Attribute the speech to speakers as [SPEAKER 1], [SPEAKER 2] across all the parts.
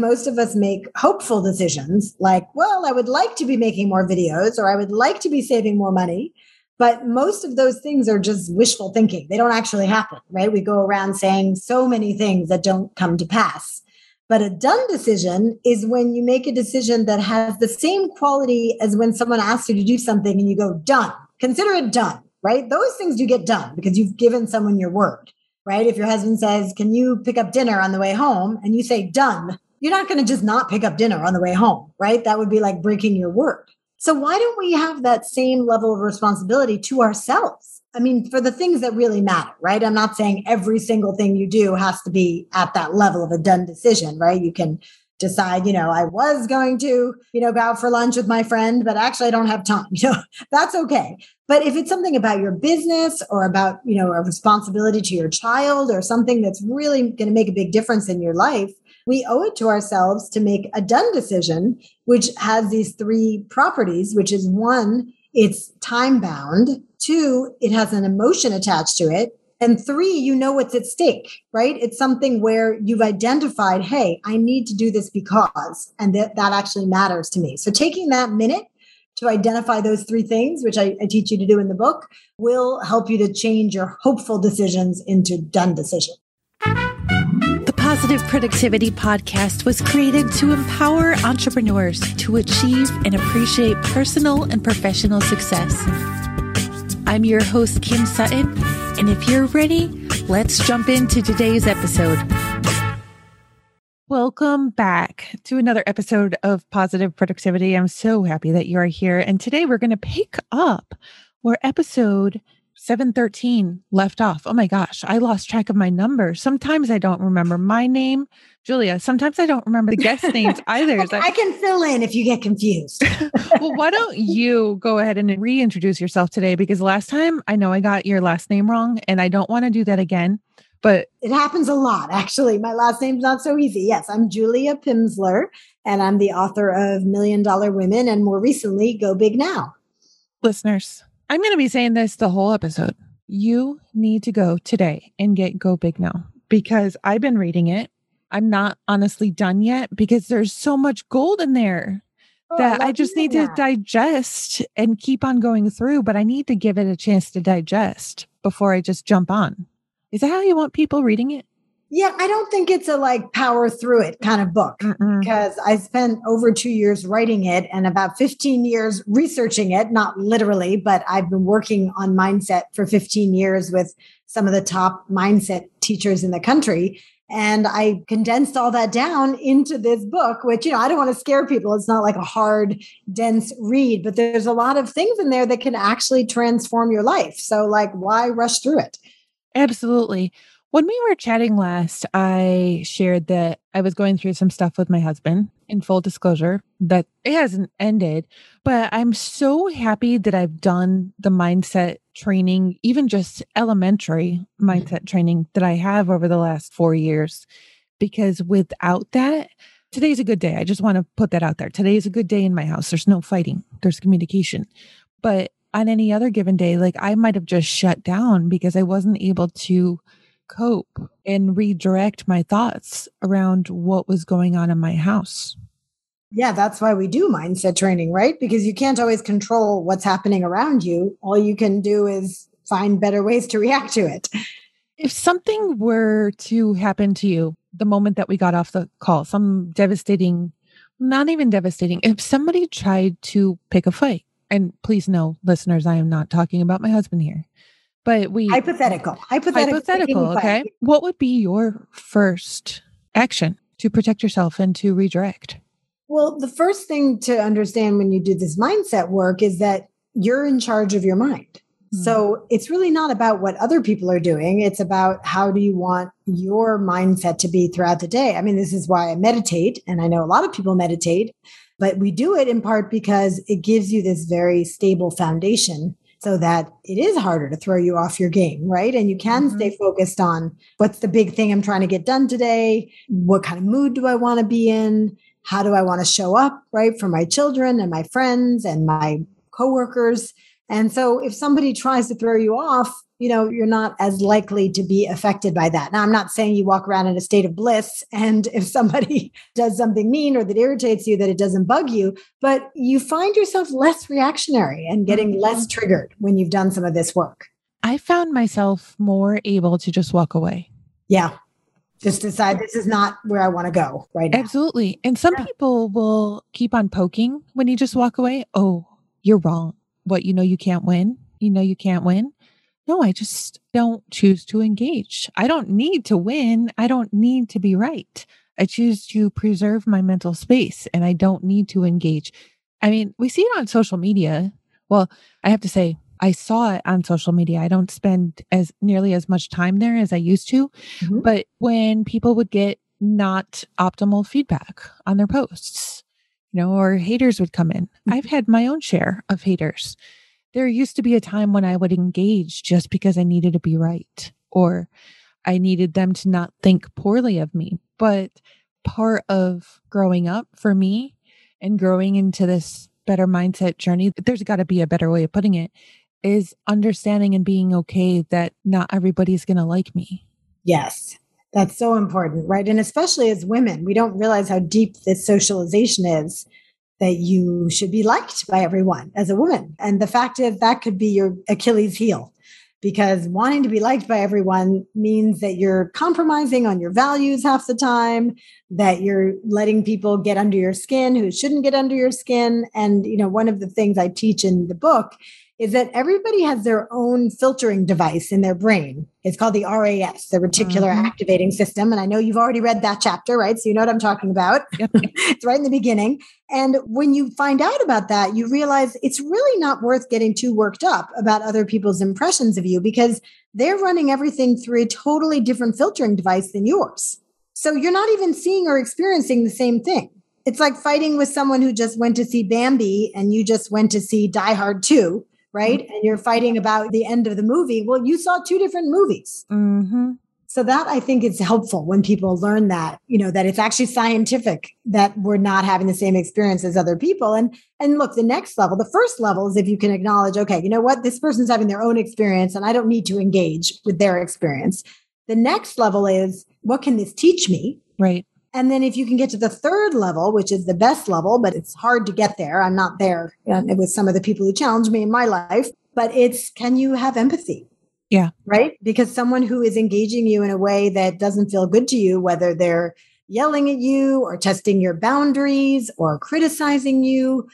[SPEAKER 1] most of us make hopeful decisions like, well, I would like to be making more videos or I would like to be saving more money. But most of those things are just wishful thinking. They don't actually happen, right? We go around saying so many things that don't come to pass. But a done decision is when you make a decision that has the same quality as when someone asks you to do something and you go, done. Consider it done, right? Those things do get done because you've given someone your word, right? If your husband says, Can you pick up dinner on the way home? And you say, done, you're not going to just not pick up dinner on the way home, right? That would be like breaking your word. So why don't we have that same level of responsibility to ourselves? I mean, for the things that really matter, right? I'm not saying every single thing you do has to be at that level of a done decision, right? You can decide, you know, I was going to, you know, go out for lunch with my friend, but actually I don't have time. You know, that's okay. But if it's something about your business or about, you know, a responsibility to your child or something that's really going to make a big difference in your life, we owe it to ourselves to make a done decision, which has these three properties, which is one, it's time bound. Two, it has an emotion attached to it. And three, you know what's at stake, right? It's something where you've identified, hey, I need to do this because, and that, that actually matters to me. So taking that minute to identify those three things, which I, I teach you to do in the book, will help you to change your hopeful decisions into done decisions.
[SPEAKER 2] The Positive Productivity Podcast was created to empower entrepreneurs to achieve and appreciate personal and professional success. I'm your host, Kim Sutton, and if you're ready, let's jump into today's episode. Welcome back to another episode of Positive Productivity. I'm so happy that you are here. And today we're going to pick up where episode 713 left off. Oh my gosh, I lost track of my number. Sometimes I don't remember my name, Julia. Sometimes I don't remember the guest names either.
[SPEAKER 1] I can fill in if you get confused.
[SPEAKER 2] well, why don't you go ahead and reintroduce yourself today? Because last time I know I got your last name wrong and I don't want to do that again. But
[SPEAKER 1] it happens a lot, actually. My last name's not so easy. Yes, I'm Julia Pimsleur, and I'm the author of Million Dollar Women and more recently, Go Big Now.
[SPEAKER 2] Listeners, I'm going to be saying this the whole episode. You need to go today and get Go Big Now because I've been reading it. I'm not honestly done yet because there's so much gold in there oh, that I, I just need that. to digest and keep on going through, but I need to give it a chance to digest before I just jump on. Is that how you want people reading it?
[SPEAKER 1] Yeah, I don't think it's a like power through it kind of book Mm-mm. because I spent over two years writing it and about 15 years researching it, not literally, but I've been working on mindset for 15 years with some of the top mindset teachers in the country. And I condensed all that down into this book, which, you know, I don't want to scare people. It's not like a hard, dense read, but there's a lot of things in there that can actually transform your life. So, like, why rush through it?
[SPEAKER 2] Absolutely. When we were chatting last, I shared that I was going through some stuff with my husband. In full disclosure, that it hasn't ended, but I'm so happy that I've done the mindset training, even just elementary mm-hmm. mindset training that I have over the last four years. Because without that, today's a good day. I just want to put that out there. Today is a good day in my house. There's no fighting, there's communication. But on any other given day, like I might have just shut down because I wasn't able to cope and redirect my thoughts around what was going on in my house.
[SPEAKER 1] Yeah, that's why we do mindset training, right? Because you can't always control what's happening around you. All you can do is find better ways to react to it.
[SPEAKER 2] If something were to happen to you the moment that we got off the call, some devastating, not even devastating, if somebody tried to pick a fight, and please know, listeners, I am not talking about my husband here. But we
[SPEAKER 1] hypothetical, hypothetical,
[SPEAKER 2] hypothetical. Okay, what would be your first action to protect yourself and to redirect?
[SPEAKER 1] Well, the first thing to understand when you do this mindset work is that you're in charge of your mind. Mm-hmm. So it's really not about what other people are doing. It's about how do you want your mindset to be throughout the day. I mean, this is why I meditate, and I know a lot of people meditate, but we do it in part because it gives you this very stable foundation so that it is harder to throw you off your game, right? And you can mm-hmm. stay focused on what's the big thing I'm trying to get done today? What kind of mood do I want to be in? How do I want to show up, right? For my children and my friends and my coworkers. And so if somebody tries to throw you off, you know, you're not as likely to be affected by that. Now, I'm not saying you walk around in a state of bliss and if somebody does something mean or that irritates you, that it doesn't bug you, but you find yourself less reactionary and getting mm-hmm. less triggered when you've done some of this work.
[SPEAKER 2] I found myself more able to just walk away.
[SPEAKER 1] Yeah. Just decide this is not where I want to go right now.
[SPEAKER 2] Absolutely. And some yeah. people will keep on poking when you just walk away. Oh, you're wrong. What, you know, you can't win? You know, you can't win? No, I just don't choose to engage. I don't need to win. I don't need to be right. I choose to preserve my mental space and I don't need to engage. I mean, we see it on social media. Well, I have to say, I saw it on social media. I don't spend as nearly as much time there as I used to. Mm-hmm. But when people would get not optimal feedback on their posts, you know, or haters would come in, mm-hmm. I've had my own share of haters there used to be a time when I would engage just because I needed to be right or I needed them to not think poorly of me. But part of growing up for me and growing into this better mindset journey, there's got to be a better way of putting it, is understanding and being okay that not everybody's going to like me.
[SPEAKER 1] Yes. That's so important, right? And especially as women, we don't realize how deep this socialization is that you should be liked by everyone as a woman. And the fact is that could be your Achilles heel because wanting to be liked by everyone means that you're compromising on your values half the time that you're letting people get under your skin who shouldn't get under your skin and you know one of the things i teach in the book is that everybody has their own filtering device in their brain. It's called the RAS, the reticular mm-hmm. activating system. And I know you've already read that chapter, right? So you know what I'm talking about. Yep. it's right in the beginning. And when you find out about that, you realize it's really not worth getting too worked up about other people's impressions of you because they're running everything through a totally different filtering device than yours. So you're not even seeing or experiencing the same thing. It's like fighting with someone who just went to see Bambi and you just went to see Die Hard 2 right? Mm-hmm. And you're fighting about the end of the movie. Well, you saw two different movies. Mm-hmm. So that I think is helpful when people learn that, you know, that it's actually scientific that we're not having the same experience as other people. And and look, the next level, the first level is if you can acknowledge, okay, you know what, this person's having their own experience and I don't need to engage with their experience. The next level is what can this teach me?
[SPEAKER 2] Right.
[SPEAKER 1] And then if you can get to the third level, which is the best level, but it's hard to get there. I'm not there uh, with some of the people who challenge me in my life, but it's can you have empathy?
[SPEAKER 2] Yeah.
[SPEAKER 1] Right? Because someone who is engaging you in a way that doesn't feel good to you, whether they're yelling at you or testing your boundaries or criticizing you,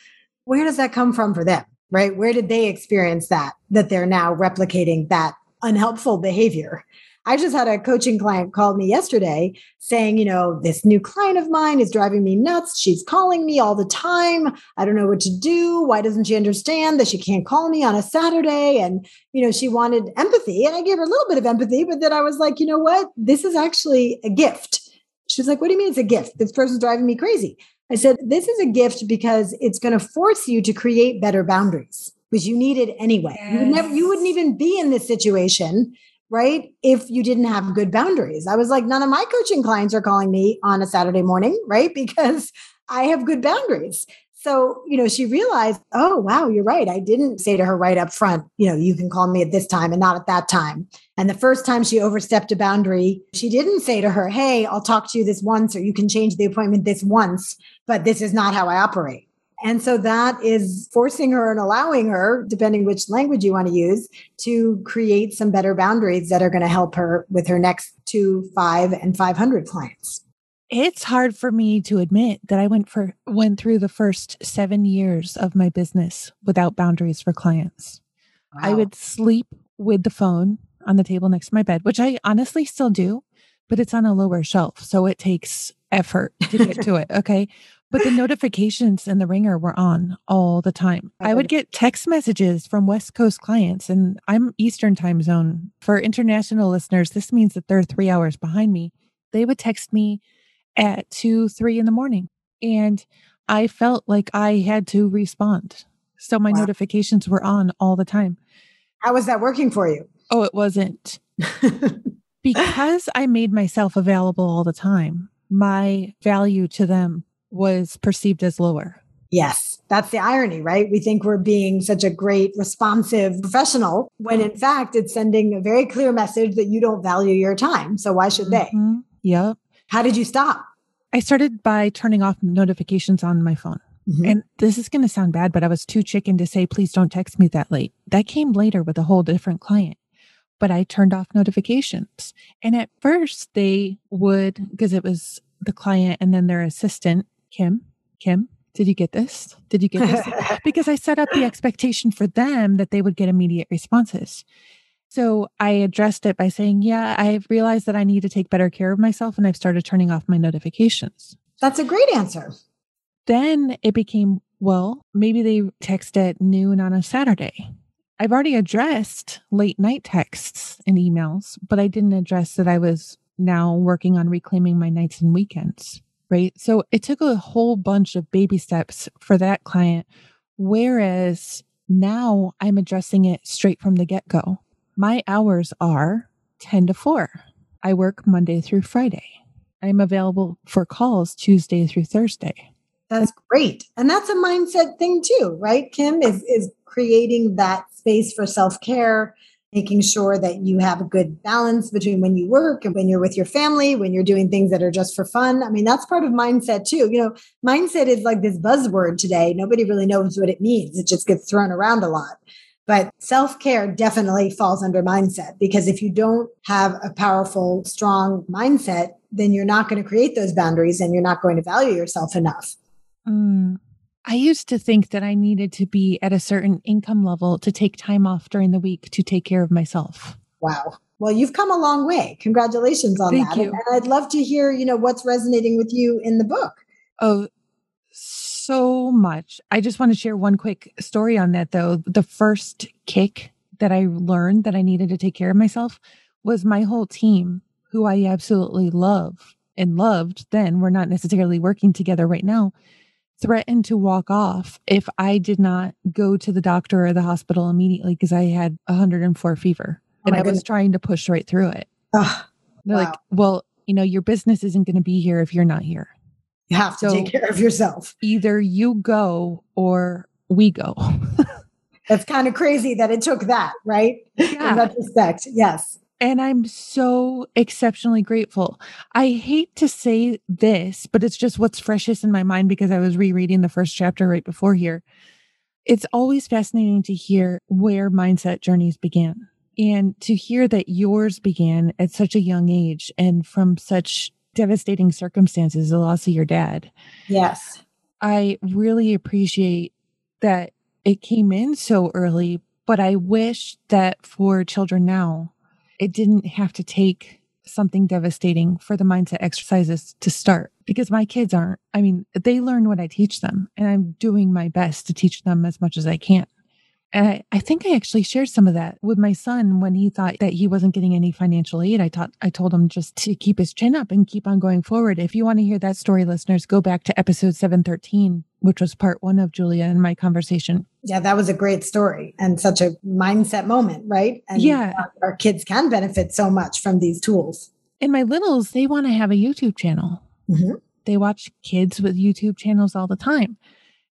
[SPEAKER 1] where does that come from for them? Right? Where did they experience that, that they're now replicating that unhelpful behavior? I just had a coaching client call me yesterday saying, you know, this new client of mine is driving me nuts. She's calling me all the time. I don't know what to do. Why doesn't she understand that she can't call me on a Saturday? And, you know, she wanted empathy. And I gave her a little bit of empathy, but then I was like, you know what? This is actually a gift. She's like, what do you mean it's a gift? This person's driving me crazy. I said, this is a gift because it's going to force you to create better boundaries because you need it anyway. Yes. You would never, you wouldn't even be in this situation right? If you didn't have good boundaries. I was like, none of my coaching clients are calling me on a Saturday morning, right? Because I have good boundaries. So, you know, she realized, oh, wow, you're right. I didn't say to her right up front, you know, you can call me at this time and not at that time. And the first time she overstepped a boundary, she didn't say to her, hey, I'll talk to you this once, or you can change the appointment this once, but this is not how I operate. And so that is forcing her and allowing her, depending which language you want to use, to create some better boundaries that are going to help her with her next two, five, and 500 clients.
[SPEAKER 2] It's hard for me to admit that I went for went through the first 7 years of my business without boundaries for clients. Wow. I would sleep with the phone on the table next to my bed, which I honestly still do, but it's on a lower shelf, so it takes effort to get to it, okay? But the notifications and the ringer were on all the time. I would get text messages from West Coast clients, and I'm Eastern time zone. For international listeners, this means that they're three hours behind me. They would text me at two, three in the morning. And I felt like I had to respond. So my wow. notifications were on all the time.
[SPEAKER 1] How was that working for you?
[SPEAKER 2] Oh, it wasn't. because I made myself available all the time, my value to them was perceived as lower.
[SPEAKER 1] Yes, that's the irony, right? We think we're being such a great, responsive professional when in fact it's sending a very clear message that you don't value your time. So why should they?
[SPEAKER 2] Mhm. Yep.
[SPEAKER 1] How did you stop?
[SPEAKER 2] I started by turning off notifications on my phone.
[SPEAKER 1] Mhm.
[SPEAKER 2] And this is going to sound bad, but I was too chicken to say, please don't text me that late. That came later with a whole different client. But I turned off notifications. And at first, they would, because it was the client and then their assistant, Kim, Kim, did you get this? Did you get this? because I set up the expectation for them that they would get immediate responses. So I addressed it by saying, Yeah, I've realized that I need to take better care of myself and I've started turning off my notifications.
[SPEAKER 1] That's a great answer.
[SPEAKER 2] Then it became, well, maybe they text at noon on a Saturday. I've already addressed late night texts and emails, but I didn't address that I was now working on reclaiming my nights and weekends. Right. So it took a whole bunch of baby steps for that client. Whereas now I'm addressing it straight from the get go. My hours are 10 to 4. I work Monday through Friday. I'm available for calls Tuesday through Thursday.
[SPEAKER 1] That's great. And that's a mindset thing too, right? Kim is is creating that space for self-care, making sure that you have a good balance between when you work and when you're with your family, when you're doing things that are just for fun. I mean, that's part of mindset too. You know, mindset is like this buzzword today. Nobody really knows what it means. It just gets thrown around a lot. But self care definitely falls under mindset because if you don't have a powerful, strong mindset, then you're not going to create those boundaries and you're not going to value yourself enough.
[SPEAKER 2] Mm. I used to think that I needed to be at a certain income level to take time off during the week to take care of myself.
[SPEAKER 1] Wow. Well, you've come a long way. Congratulations on
[SPEAKER 2] Thank
[SPEAKER 1] that.
[SPEAKER 2] you.
[SPEAKER 1] And I'd love to hear, you know, what's resonating with you in the book.
[SPEAKER 2] Oh, so much. I just want to share one quick story on that though. The first kick that I learned that I needed to take care of myself was my whole team, who I absolutely love and loved then. We're not necessarily working together right now. Threatened to walk off if I did not go to the doctor or the hospital immediately because I had 104 fever
[SPEAKER 1] Oh
[SPEAKER 2] and I was trying to push right through it.
[SPEAKER 1] Ugh,
[SPEAKER 2] They're like, well, you know, your business isn't going to be here if you're not here.
[SPEAKER 1] you have to
[SPEAKER 2] So-
[SPEAKER 1] take care of yourself.
[SPEAKER 2] Either you go or we go.
[SPEAKER 1] That's kind of crazy that it took that, right? In
[SPEAKER 2] Yeah.
[SPEAKER 1] retrospect, yes.
[SPEAKER 2] And I'm so exceptionally grateful. I hate to say this, but it's just what's freshest in my mind because I was rereading the first chapter right before here. It's always fascinating to hear where mindset journeys began and to hear that yours began at such a young age and from such devastating circumstances, the loss of your dad.
[SPEAKER 1] Yes.
[SPEAKER 2] I really appreciate that it came in so early, but I wish that for children now, it didn't have to take something devastating for the mindset exercises to start because my kids aren't. I mean, they learn what I teach them, and I'm doing my best to teach them as much as I can. And I, I think I actually shared some of that with my son when he thought that he wasn't getting any financial aid. I taught I told him just to keep his chin up and keep on going forward. If you want to hear that story, listeners, go back to episode 713, which was part one of Julia and my conversation.
[SPEAKER 1] Yeah, that was a great story and such a mindset moment, right? And
[SPEAKER 2] Yeah.
[SPEAKER 1] our, kids can benefit so much from these tools.
[SPEAKER 2] And my littles, they want to have a YouTube channel.
[SPEAKER 1] Mhm.
[SPEAKER 2] They watch kids with YouTube channels all the time.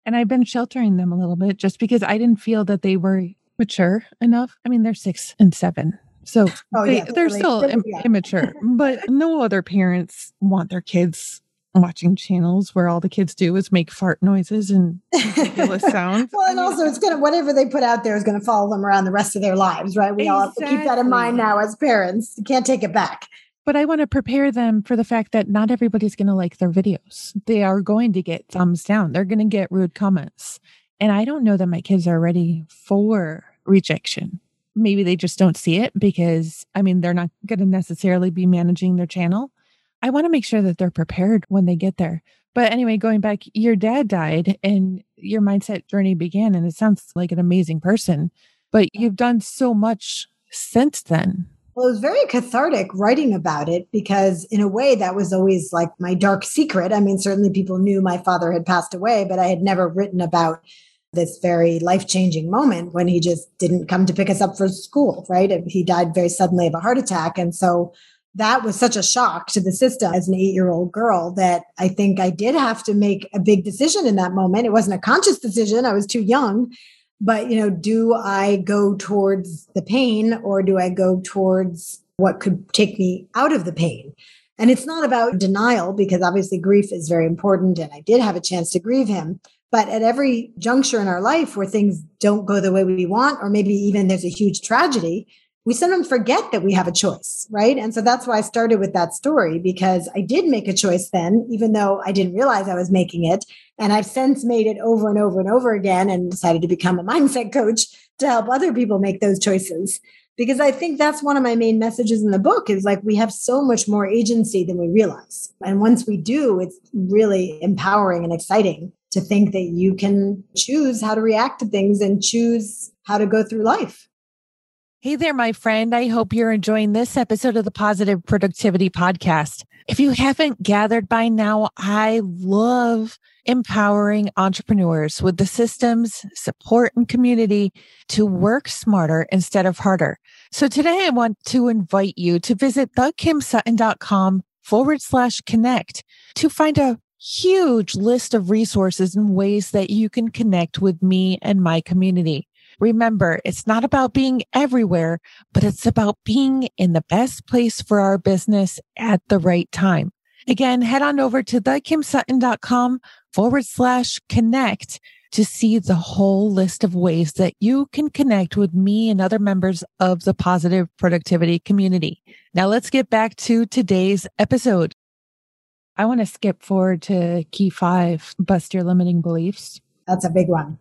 [SPEAKER 2] And I've been sheltering them a little bit just because I didn't feel that they were mature enough. I mean, they're six and seven. So
[SPEAKER 1] Oh,
[SPEAKER 2] they,
[SPEAKER 1] yeah, really.
[SPEAKER 2] still im-
[SPEAKER 1] Yeah.
[SPEAKER 2] immature, but no other parents want their kids watching channels where all the kids do is make fart noises and ridiculous sounds.
[SPEAKER 1] Well, and also it's gonna whatever they put out there is gonna follow them around the rest of their lives, right? We all have to keep that in mind now as parents. You can't take it back.
[SPEAKER 2] But I want to prepare them for the fact that not everybody's going to like their videos. They are going to get thumbs down. They're going to get rude comments. And I don't know that my kids are ready for rejection. Maybe they just don't see it because, I mean, they're not going to necessarily be managing their channel. I want to make sure that they're prepared when they get there. But anyway, going back, your dad died and your mindset journey began, and it sounds like an amazing person, but you've done so much since then.
[SPEAKER 1] Well, it was very cathartic writing about it because, in a way, that was always like my dark secret. I mean, certainly people knew my father had passed away, but I had never written about this very life changing moment when he just didn't come to pick us up for school, right? He died very suddenly of a heart attack. And so that was such a shock to the system as an eight year old girl that I think I did have to make a big decision in that moment. It wasn't a conscious decision, I was too young. But, you know, do I go towards the pain or do I go towards what could take me out of the pain? And it's not about denial because obviously grief is very important. And I did have a chance to grieve him. But at every juncture in our life where things don't go the way we want, or maybe even there's a huge tragedy, we sometimes forget that we have a choice, right? And so that's why I started with that story because I did make a choice then, even though I didn't realize I was making it. And I've since made it over and over and over again and decided to become a mindset coach to help other people make those choices. Because I think that's one of my main messages in the book is like we have so much more agency than we realize. And once we do, it's really empowering and exciting to think that you can choose how to react to things and choose how to go through life.
[SPEAKER 2] Hey there, my friend. I hope you're enjoying this episode of the Positive Productivity Podcast. If you haven't gathered by now, I love empowering entrepreneurs with the systems, support, and community to work smarter instead of harder. So today I want to invite you to visit thekimsutton.com forward slash connect to find a huge list of resources and ways that you can connect with me and my community. Remember, it's not about being everywhere, but it's about being in the best place for our business at the right time. Again, head on over to thekimsutton.com forward slash connect to see the whole list of ways that you can connect with me and other members of the positive productivity community. Now let's get back to today's episode. I want to skip forward to key five, bust your limiting beliefs.
[SPEAKER 1] That's a big one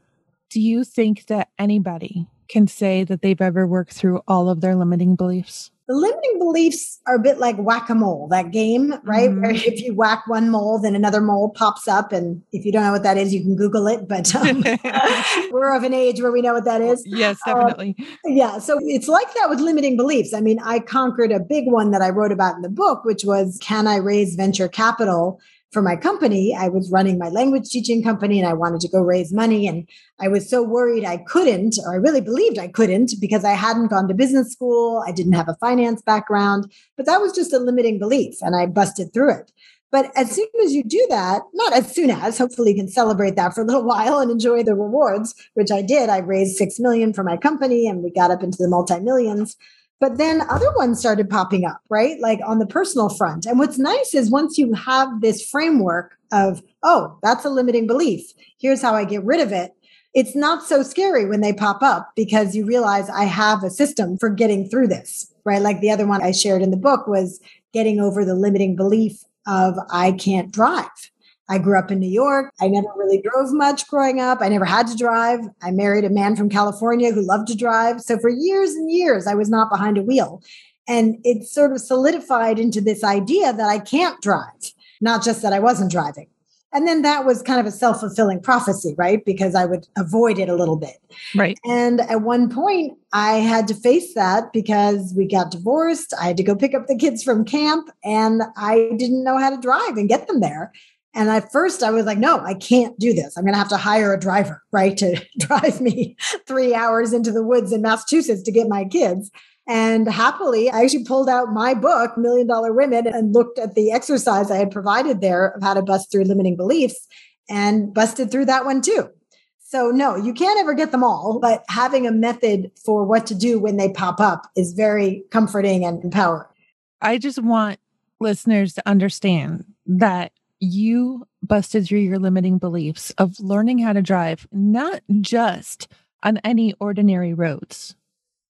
[SPEAKER 2] do you think that anybody can say that they've ever worked through all of their limiting beliefs?
[SPEAKER 1] The limiting beliefs are a bit like whack a mole, that game, right? Mm-hmm. Where if you whack one mole, then another mole pops up. And if you don't know what that is, you can Google it. But um, we're of an age where we know what that is.
[SPEAKER 2] Yes, um, definitely.
[SPEAKER 1] yeah. So it's like that with limiting beliefs. I mean, I conquered a big one that I wrote about in the book, which was can I raise venture capital? For my company, I was running my language teaching company and I wanted to go raise money. And I was so worried I couldn't, or I really believed I couldn't because I hadn't gone to business school. I didn't have a finance background, but that was just a limiting belief and I busted through it. But as soon as you do that, not as soon as, hopefully you can celebrate that for a little while and enjoy the rewards, which I did. I raised 6 million for my company and we got up into the multi millions. But then other ones started popping up, right? Like on the personal front. And what's nice is once you have this framework of, oh, that's a limiting belief, here's how I get rid of it. It's not so scary when they pop up because you realize I have a system for getting through this, right? Like the other one I shared in the book was getting over the limiting belief of I can't drive I grew up in New York. I never really drove much growing up. I never had to drive. I married a man from California who loved to drive. So for years and years, I was not behind a wheel. And it sort of solidified into this idea that I can't drive, not just that I wasn't driving. And then that was kind of a self fulfilling prophecy, right? Because I would avoid it a little bit.
[SPEAKER 2] Right.
[SPEAKER 1] And at one point, I had to face that because we got divorced. I had to go pick up the kids from camp and I didn't know how to drive and get them there. And at first I was like, no, I can't do this. I'm going to have to hire a driver, right? To drive me three hours into the woods in Massachusetts to get my kids. And happily, I actually pulled out my book, Million Dollar Women, and looked at the exercise I had provided there of how to bust through limiting beliefs and busted through that one too. So, no, you can't ever get them all, but having a method for what to do when they pop up is very comforting and empowering.
[SPEAKER 2] I just want listeners to understand that you busted through your limiting beliefs of learning how to drive, not just on any ordinary roads,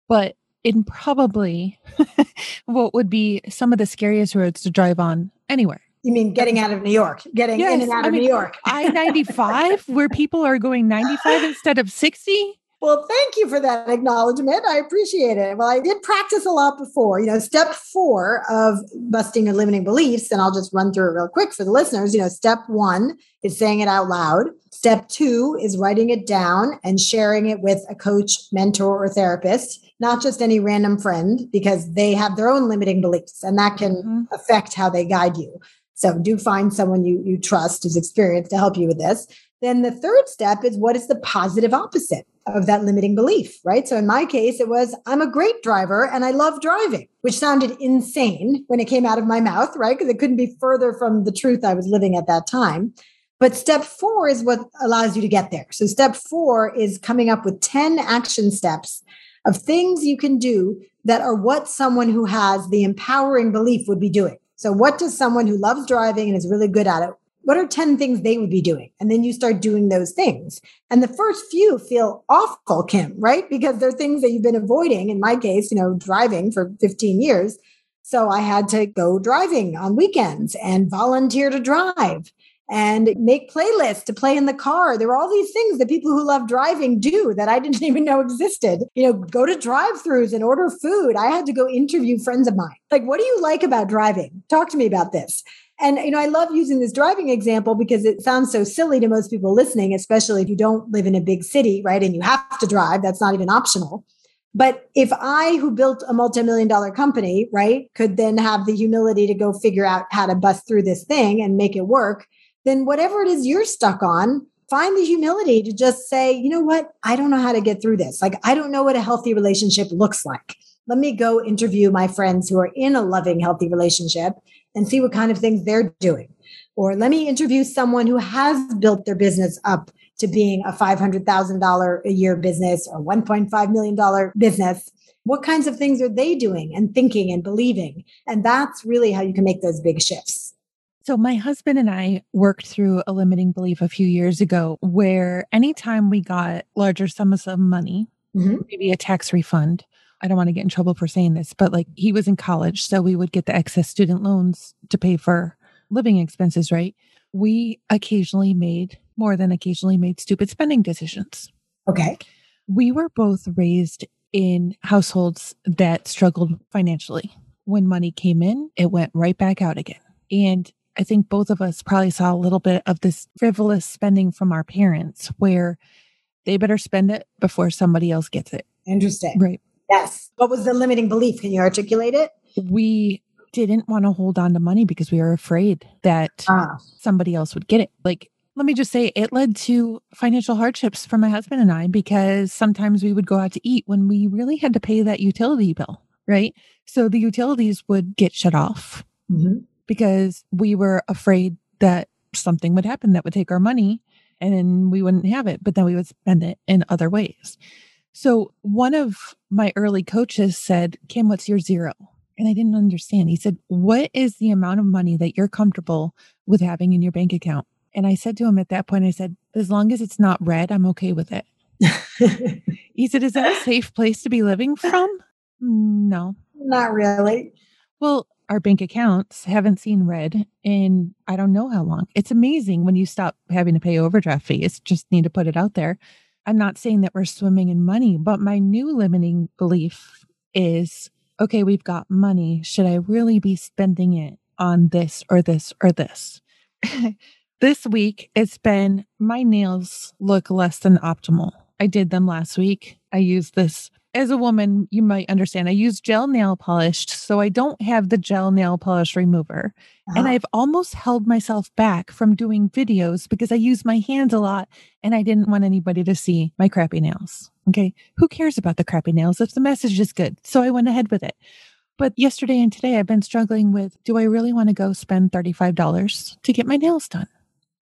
[SPEAKER 2] but in probably what would be some of the scariest roads to drive on anywhere.
[SPEAKER 1] You mean getting out of New York, getting yes, in and out I of mean, New York?
[SPEAKER 2] I 95, where people are going 95 instead of 60.
[SPEAKER 1] Well, thank you for that acknowledgement. I appreciate it. Well, I did practice a lot before. You know, step four of busting your limiting beliefs, and I'll just run through it real quick for the listeners. You know, step one is saying it out loud. Step two is writing it down and sharing it with a coach, mentor, or therapist, not just any random friend, because they have their own limiting beliefs and that can mm-hmm. affect how they guide you. So do find someone you, you trust who's experienced to help you with this. Then the third step is what is the positive opposite of that limiting belief, right? So in my case, it was I'm a great driver and I love driving, which sounded insane when it came out of my mouth, right? Because it couldn't be further from the truth I was living at that time. But step four is what allows you to get there. So step four is coming up with 10 action steps of things you can do that are what someone who has the empowering belief would be doing. So what does someone who loves driving and is really good at it, what are 10 things they would be doing? And then you start doing those things. And the first few feel awful, Kim, right? Because they're things that you've been avoiding. In my case, you know, driving for 15 years. So I had to go driving on weekends and volunteer to drive and make playlists to play in the car. There were all these things that people who love driving do that I didn't even know existed. You know, go to drive-throughs and order food. I had to go interview friends of mine. Like, what do you like about driving? Talk to me about this. And you know, I love using this driving example because it sounds so silly to most people listening, especially if you don't live in a big city, right? And you have to drive, that's not even optional. But if I, who built a multi-million dollar company, right, could then have the humility to go figure out how to bust through this thing and make it work, then whatever it is you're stuck on, find the humility to just say, you know what? I don't know how to get through this. Like, I don't know what a healthy relationship looks like. Let me go interview my friends who are in a loving, healthy relationship and see what kind of things they're doing. Or let me interview someone who has built their business up to being a $500,000 a year business or $1.5 million business. What kinds of things are they doing and thinking and believing? And that's really how you can make those big shifts.
[SPEAKER 2] So, my husband and I worked through a limiting belief a few years ago where anytime we got larger sums of money, mm-hmm. maybe a tax refund, I don't want to get in trouble for saying this, but like he was in college, so we would get the excess student loans to pay for living expenses, right? We occasionally made more than occasionally made stupid spending decisions.
[SPEAKER 1] Okay.
[SPEAKER 2] We were both raised in households that struggled financially. When money came in, it went right back out again. And I think both of us probably saw a little bit of this frivolous spending from our parents where they better spend it before somebody else gets it.
[SPEAKER 1] Interesting.
[SPEAKER 2] Right.
[SPEAKER 1] Yes. What was the limiting belief? Can you articulate it?
[SPEAKER 2] We didn't want to hold on to money because we were afraid that ah. somebody else would get it. Like, let me just say it led to financial hardships for my husband and I because sometimes we would go out to eat when we really had to pay that utility bill, right? So the utilities would get shut off. Mm-hmm because we were afraid that something would happen that would take our money and then we wouldn't have it, but then we would spend it in other ways. So one of my early coaches said, Kim, what's your zero? And I didn't understand. He said, What is the amount of money that you're comfortable with having in your bank account? And I said to him at that point, I said, As long as it's not red, I'm okay with it. he said, Is that a safe place to be living from? No.
[SPEAKER 1] Not really.
[SPEAKER 2] Well, our bank accounts haven't seen red in I don't know how long. It's amazing when you stop having to pay overdraft fees. Just need to put it out there. I'm not saying that we're swimming in money, but my new limiting belief is okay, we've got money. Should I really be spending it on this or this or this? this week, it's been my nails look less than optimal. I did them last week. I used this as a woman, you might understand I use gel nail polish, so I don't have the gel nail polish remover. Uh-huh. And I've almost held myself back from doing videos because I use my hands a lot and I didn't want anybody to see my crappy nails. Okay. Who cares about the crappy nails if the message is good? So I went ahead with it. But yesterday and today, I've been struggling with do I really want to go spend $35 to get my nails done?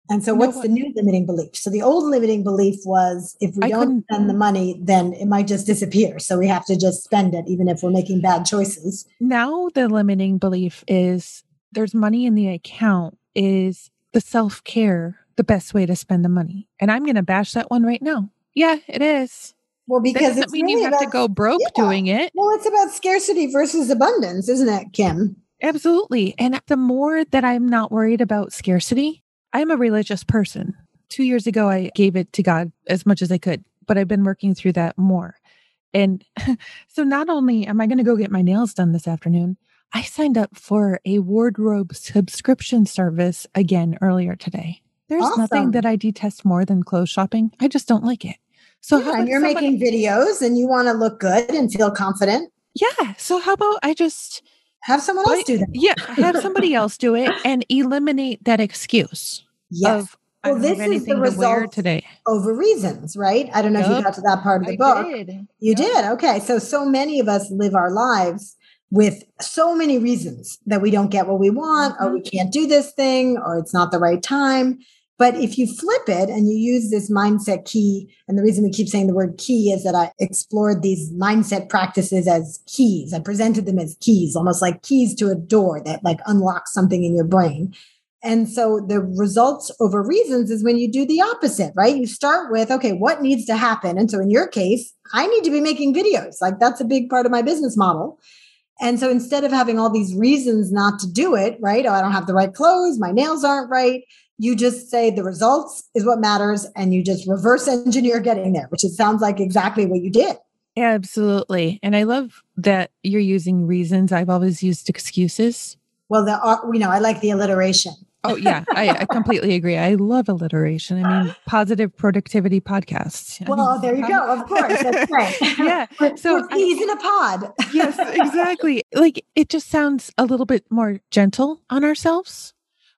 [SPEAKER 1] And so, what's the new limiting belief? So, the old limiting belief was if we I don't spend the money, then it might just disappear. So, we have to just spend it, even if we're making bad choices.
[SPEAKER 2] Now, the limiting belief is there's money in the account, is the self care the best way to spend the money? And I'm going to bash that one right now. Yeah, it is.
[SPEAKER 1] Well, because
[SPEAKER 2] it doesn't mean really you have about, to go broke yeah. doing it.
[SPEAKER 1] Well, it's about scarcity versus abundance, isn't it, Kim?
[SPEAKER 2] Absolutely. And the more that I'm not worried about scarcity, I'm a religious person. Two years ago, I gave it to God as much as I could, but I've been working through that more. And so not only am I going to go get my nails done this afternoon, I signed up for a wardrobe subscription service again earlier today. There's awesome. nothing that I detest more than clothes shopping. I just don't like it.
[SPEAKER 1] So yeah, and you're somebody, making videos and you want to look good and feel confident.
[SPEAKER 2] Yeah. So how about I just
[SPEAKER 1] have someone else do that?
[SPEAKER 2] Yeah, have somebody else do it and eliminate that excuse yes. of
[SPEAKER 1] Well, this is the result
[SPEAKER 2] today.
[SPEAKER 1] over reasons, right? I don't know if you got to that part of the
[SPEAKER 2] I
[SPEAKER 1] book.
[SPEAKER 2] did.
[SPEAKER 1] You
[SPEAKER 2] Yep.
[SPEAKER 1] did. Okay. So, so many of us live our lives with so many reasons that we don't get what we want, or mm-hmm. we can't do this thing, or it's not the right time. But if you flip it and you use this mindset key, and the reason we keep saying the word key is that I explored these mindset practices as keys. I presented them as keys, almost like keys to a door that like unlocks something in your brain. And so the results over reasons is when you do the opposite, right? You start with, okay, what needs to happen? And so in your case, I need to be making videos. Like that's a big part of my business model. And so instead of having all these reasons not to do it, right? Oh, I don't have the right clothes, my nails aren't right. You just say the results is what matters and you just reverse engineer getting there, which it sounds like exactly what you did.
[SPEAKER 2] Absolutely. And I love that you're using reasons. I've always used excuses.
[SPEAKER 1] Well, the you know, I like the alliteration.
[SPEAKER 2] Oh, yeah. I, I completely agree. I love alliteration. I mean, positive productivity podcasts. I
[SPEAKER 1] Well,
[SPEAKER 2] mean,
[SPEAKER 1] there you go. Of course. That's right.
[SPEAKER 2] Yeah.
[SPEAKER 1] We're-
[SPEAKER 2] So
[SPEAKER 1] we're peas in a pod.
[SPEAKER 2] yes, exactly. Like it just sounds a little bit more gentle on ourselves.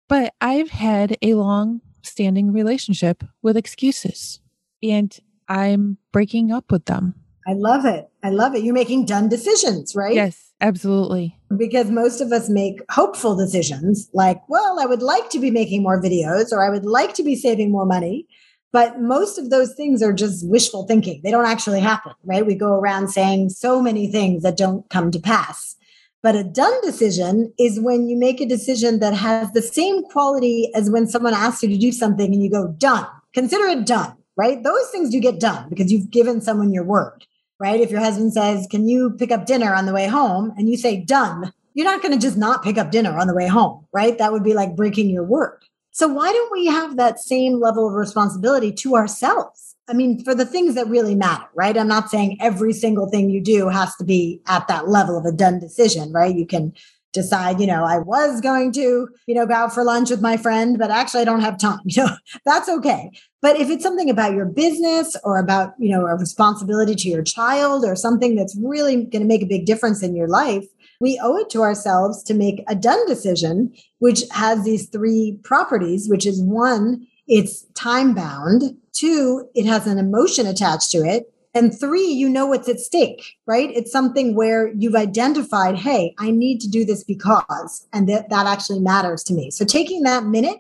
[SPEAKER 2] But I've had a long standing relationship with excuses and I'm breaking up with them.
[SPEAKER 1] I love it. I love it. You're making done decisions, right?
[SPEAKER 2] Yes, absolutely.
[SPEAKER 1] Because most of us make hopeful decisions like, well, I would like to be making more videos or I would like to be saving more money. But most of those things are just wishful thinking. They don't actually happen, right? We go around saying so many things that don't come to pass. But a done decision is when you make a decision that has the same quality as when someone asks you to do something and you go, done. Consider it done, right? Those things do get done because you've given someone your word, right? If your husband says, Can you pick up dinner on the way home? And you say, done, you're not going to just not pick up dinner on the way home, right? That would be like breaking your word. So why don't we have that same level of responsibility to ourselves? I mean, for the things that really matter, right? I'm not saying every single thing you do has to be at that level of a done decision, right? You can decide, you know, I was going to, you know, go out for lunch with my friend, but actually I don't have time. You know, that's okay. But if it's something about your business or about, you know, a responsibility to your child or something that's really going to make a big difference in your life, we owe it to ourselves to make a done decision, which has these three properties, which is one, it's time bound. Two, it has an emotion attached to it. And three, you know what's at stake, right? It's something where you've identified, hey, I need to do this because, and that, that actually matters to me. So taking that minute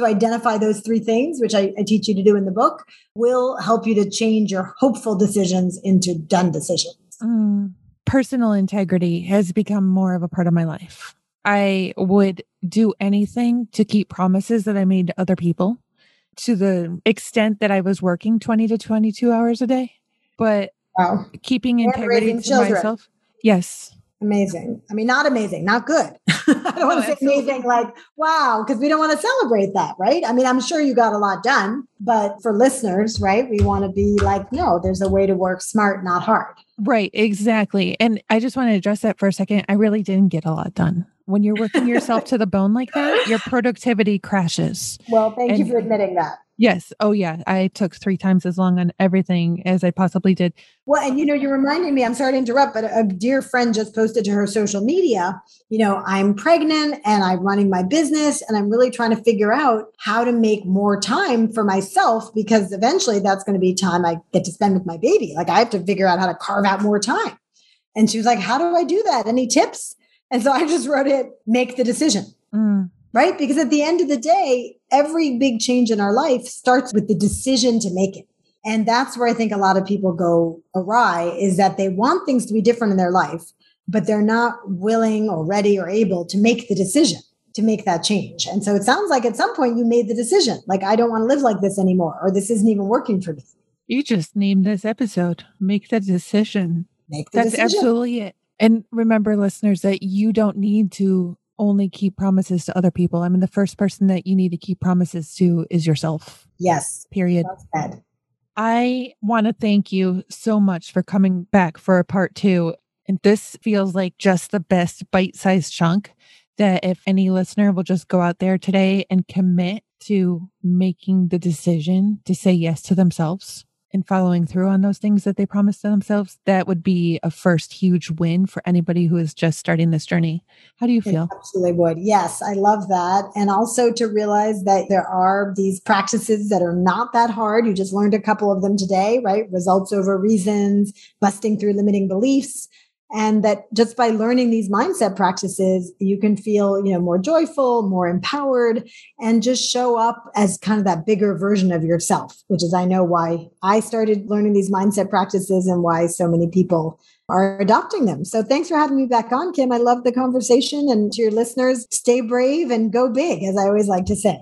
[SPEAKER 1] to identify those three things, which I, I teach you to do in the book, will help you to change your hopeful decisions into done decisions.
[SPEAKER 2] Mm, personal integrity has become more of a part of my life. I would do anything to keep promises that I made to other people to the extent that I was working 20 to 22 hours a day. But
[SPEAKER 1] Wow.
[SPEAKER 2] keeping integrity to
[SPEAKER 1] children.
[SPEAKER 2] myself. Yes.
[SPEAKER 1] Amazing. I mean, not amazing, not good. I don't want to oh, say
[SPEAKER 2] absolutely.
[SPEAKER 1] amazing like, wow, because we don't want to celebrate that, right? I mean, I'm sure you got a lot done, but for listeners, right, we want to be like, no, there's a way to work smart, not hard.
[SPEAKER 2] Right, exactly. And I just want to address that for a second. I really didn't get a lot done. When you're working yourself to the bone like that, your productivity crashes.
[SPEAKER 1] Well, thank you for admitting that.
[SPEAKER 2] Yes. Oh, yeah. I took three times as long on everything as I possibly did.
[SPEAKER 1] Well, and you know, you're reminding me, I'm sorry to interrupt, but a dear friend just posted to her social media, you know, I'm pregnant and I'm running my business and I'm really trying to figure out how to make more time for myself because eventually that's going to be time I get to spend with my baby. Like I have to figure out how to carve out more time. And she was like, How do I do that? Any tips? And so I just wrote it, make the decision
[SPEAKER 2] Mm,
[SPEAKER 1] right? Because at the end of the day, every big change in our life starts with the decision to make it. And that's where I think a lot of people go awry is that they want things to be different in their life, but they're not willing or ready or able to make the decision to make that change. And so it sounds like at some point you made the decision, like, I don't want to live like this anymore, or this isn't even working for me.
[SPEAKER 2] you just named this episode. Make the decision.
[SPEAKER 1] Make the
[SPEAKER 2] That's
[SPEAKER 1] decision.
[SPEAKER 2] absolutely it. And remember, listeners, that you don't need to only keep promises to other people. I mean, the first person that you need to keep promises to is yourself,
[SPEAKER 1] Yes.
[SPEAKER 2] period.
[SPEAKER 1] Well.
[SPEAKER 2] I want to thank you so much for coming back for a part two. And this feels like just the best bite sized chunk that if any listener will just go out there today and commit to making the decision to say yes to themselves and following through on those things that they promised to themselves, that would be a first huge win for anybody who is just starting this journey. How do you feel?
[SPEAKER 1] It absolutely would. Yes, I love that. And also to realize that there are these practices that are not that hard. You just learned a couple of them today, right? Results over reasons, busting through limiting beliefs and that just by learning these mindset practices you can feel you know more joyful more empowered and just show up as kind of that bigger version of yourself which is i know why i started learning these mindset practices and why so many people are adopting them. So thanks for having me back on kim. I love the conversation and to your listeners stay brave and go big as i always like to say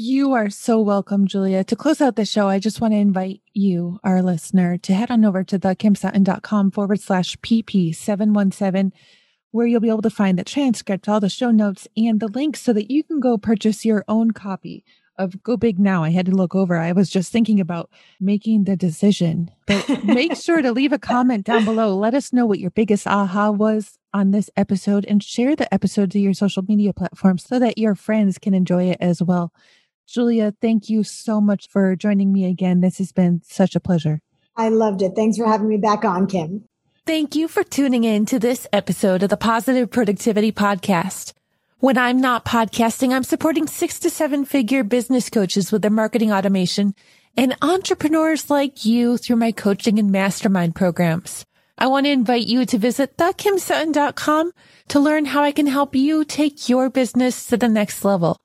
[SPEAKER 2] you are so welcome, Julia. To close out the show, I just want to invite you, our listener, to head on over to thekimsutton.com forward slash PP717, where you'll be able to find the transcript, all the show notes, and the links so that you can go purchase your own copy of Go Big Now. I had to look over. I was just thinking about making the decision, but make sure to leave a comment down below. Let us know what your biggest aha was on this episode and share the episode to your social media platforms so that your friends can enjoy it as well. Julia, thank you so much for joining me again. This has been such a pleasure.
[SPEAKER 1] I loved it. Thanks for having me back on, Kim.
[SPEAKER 2] Thank you for tuning in to this episode of the Positive Productivity Podcast. When I'm not podcasting, I'm supporting six to seven figure business coaches with their marketing automation and entrepreneurs like you through my coaching and mastermind programs. I want to invite you to visit thekimsutton.com to learn how I can help you take your business to the next level.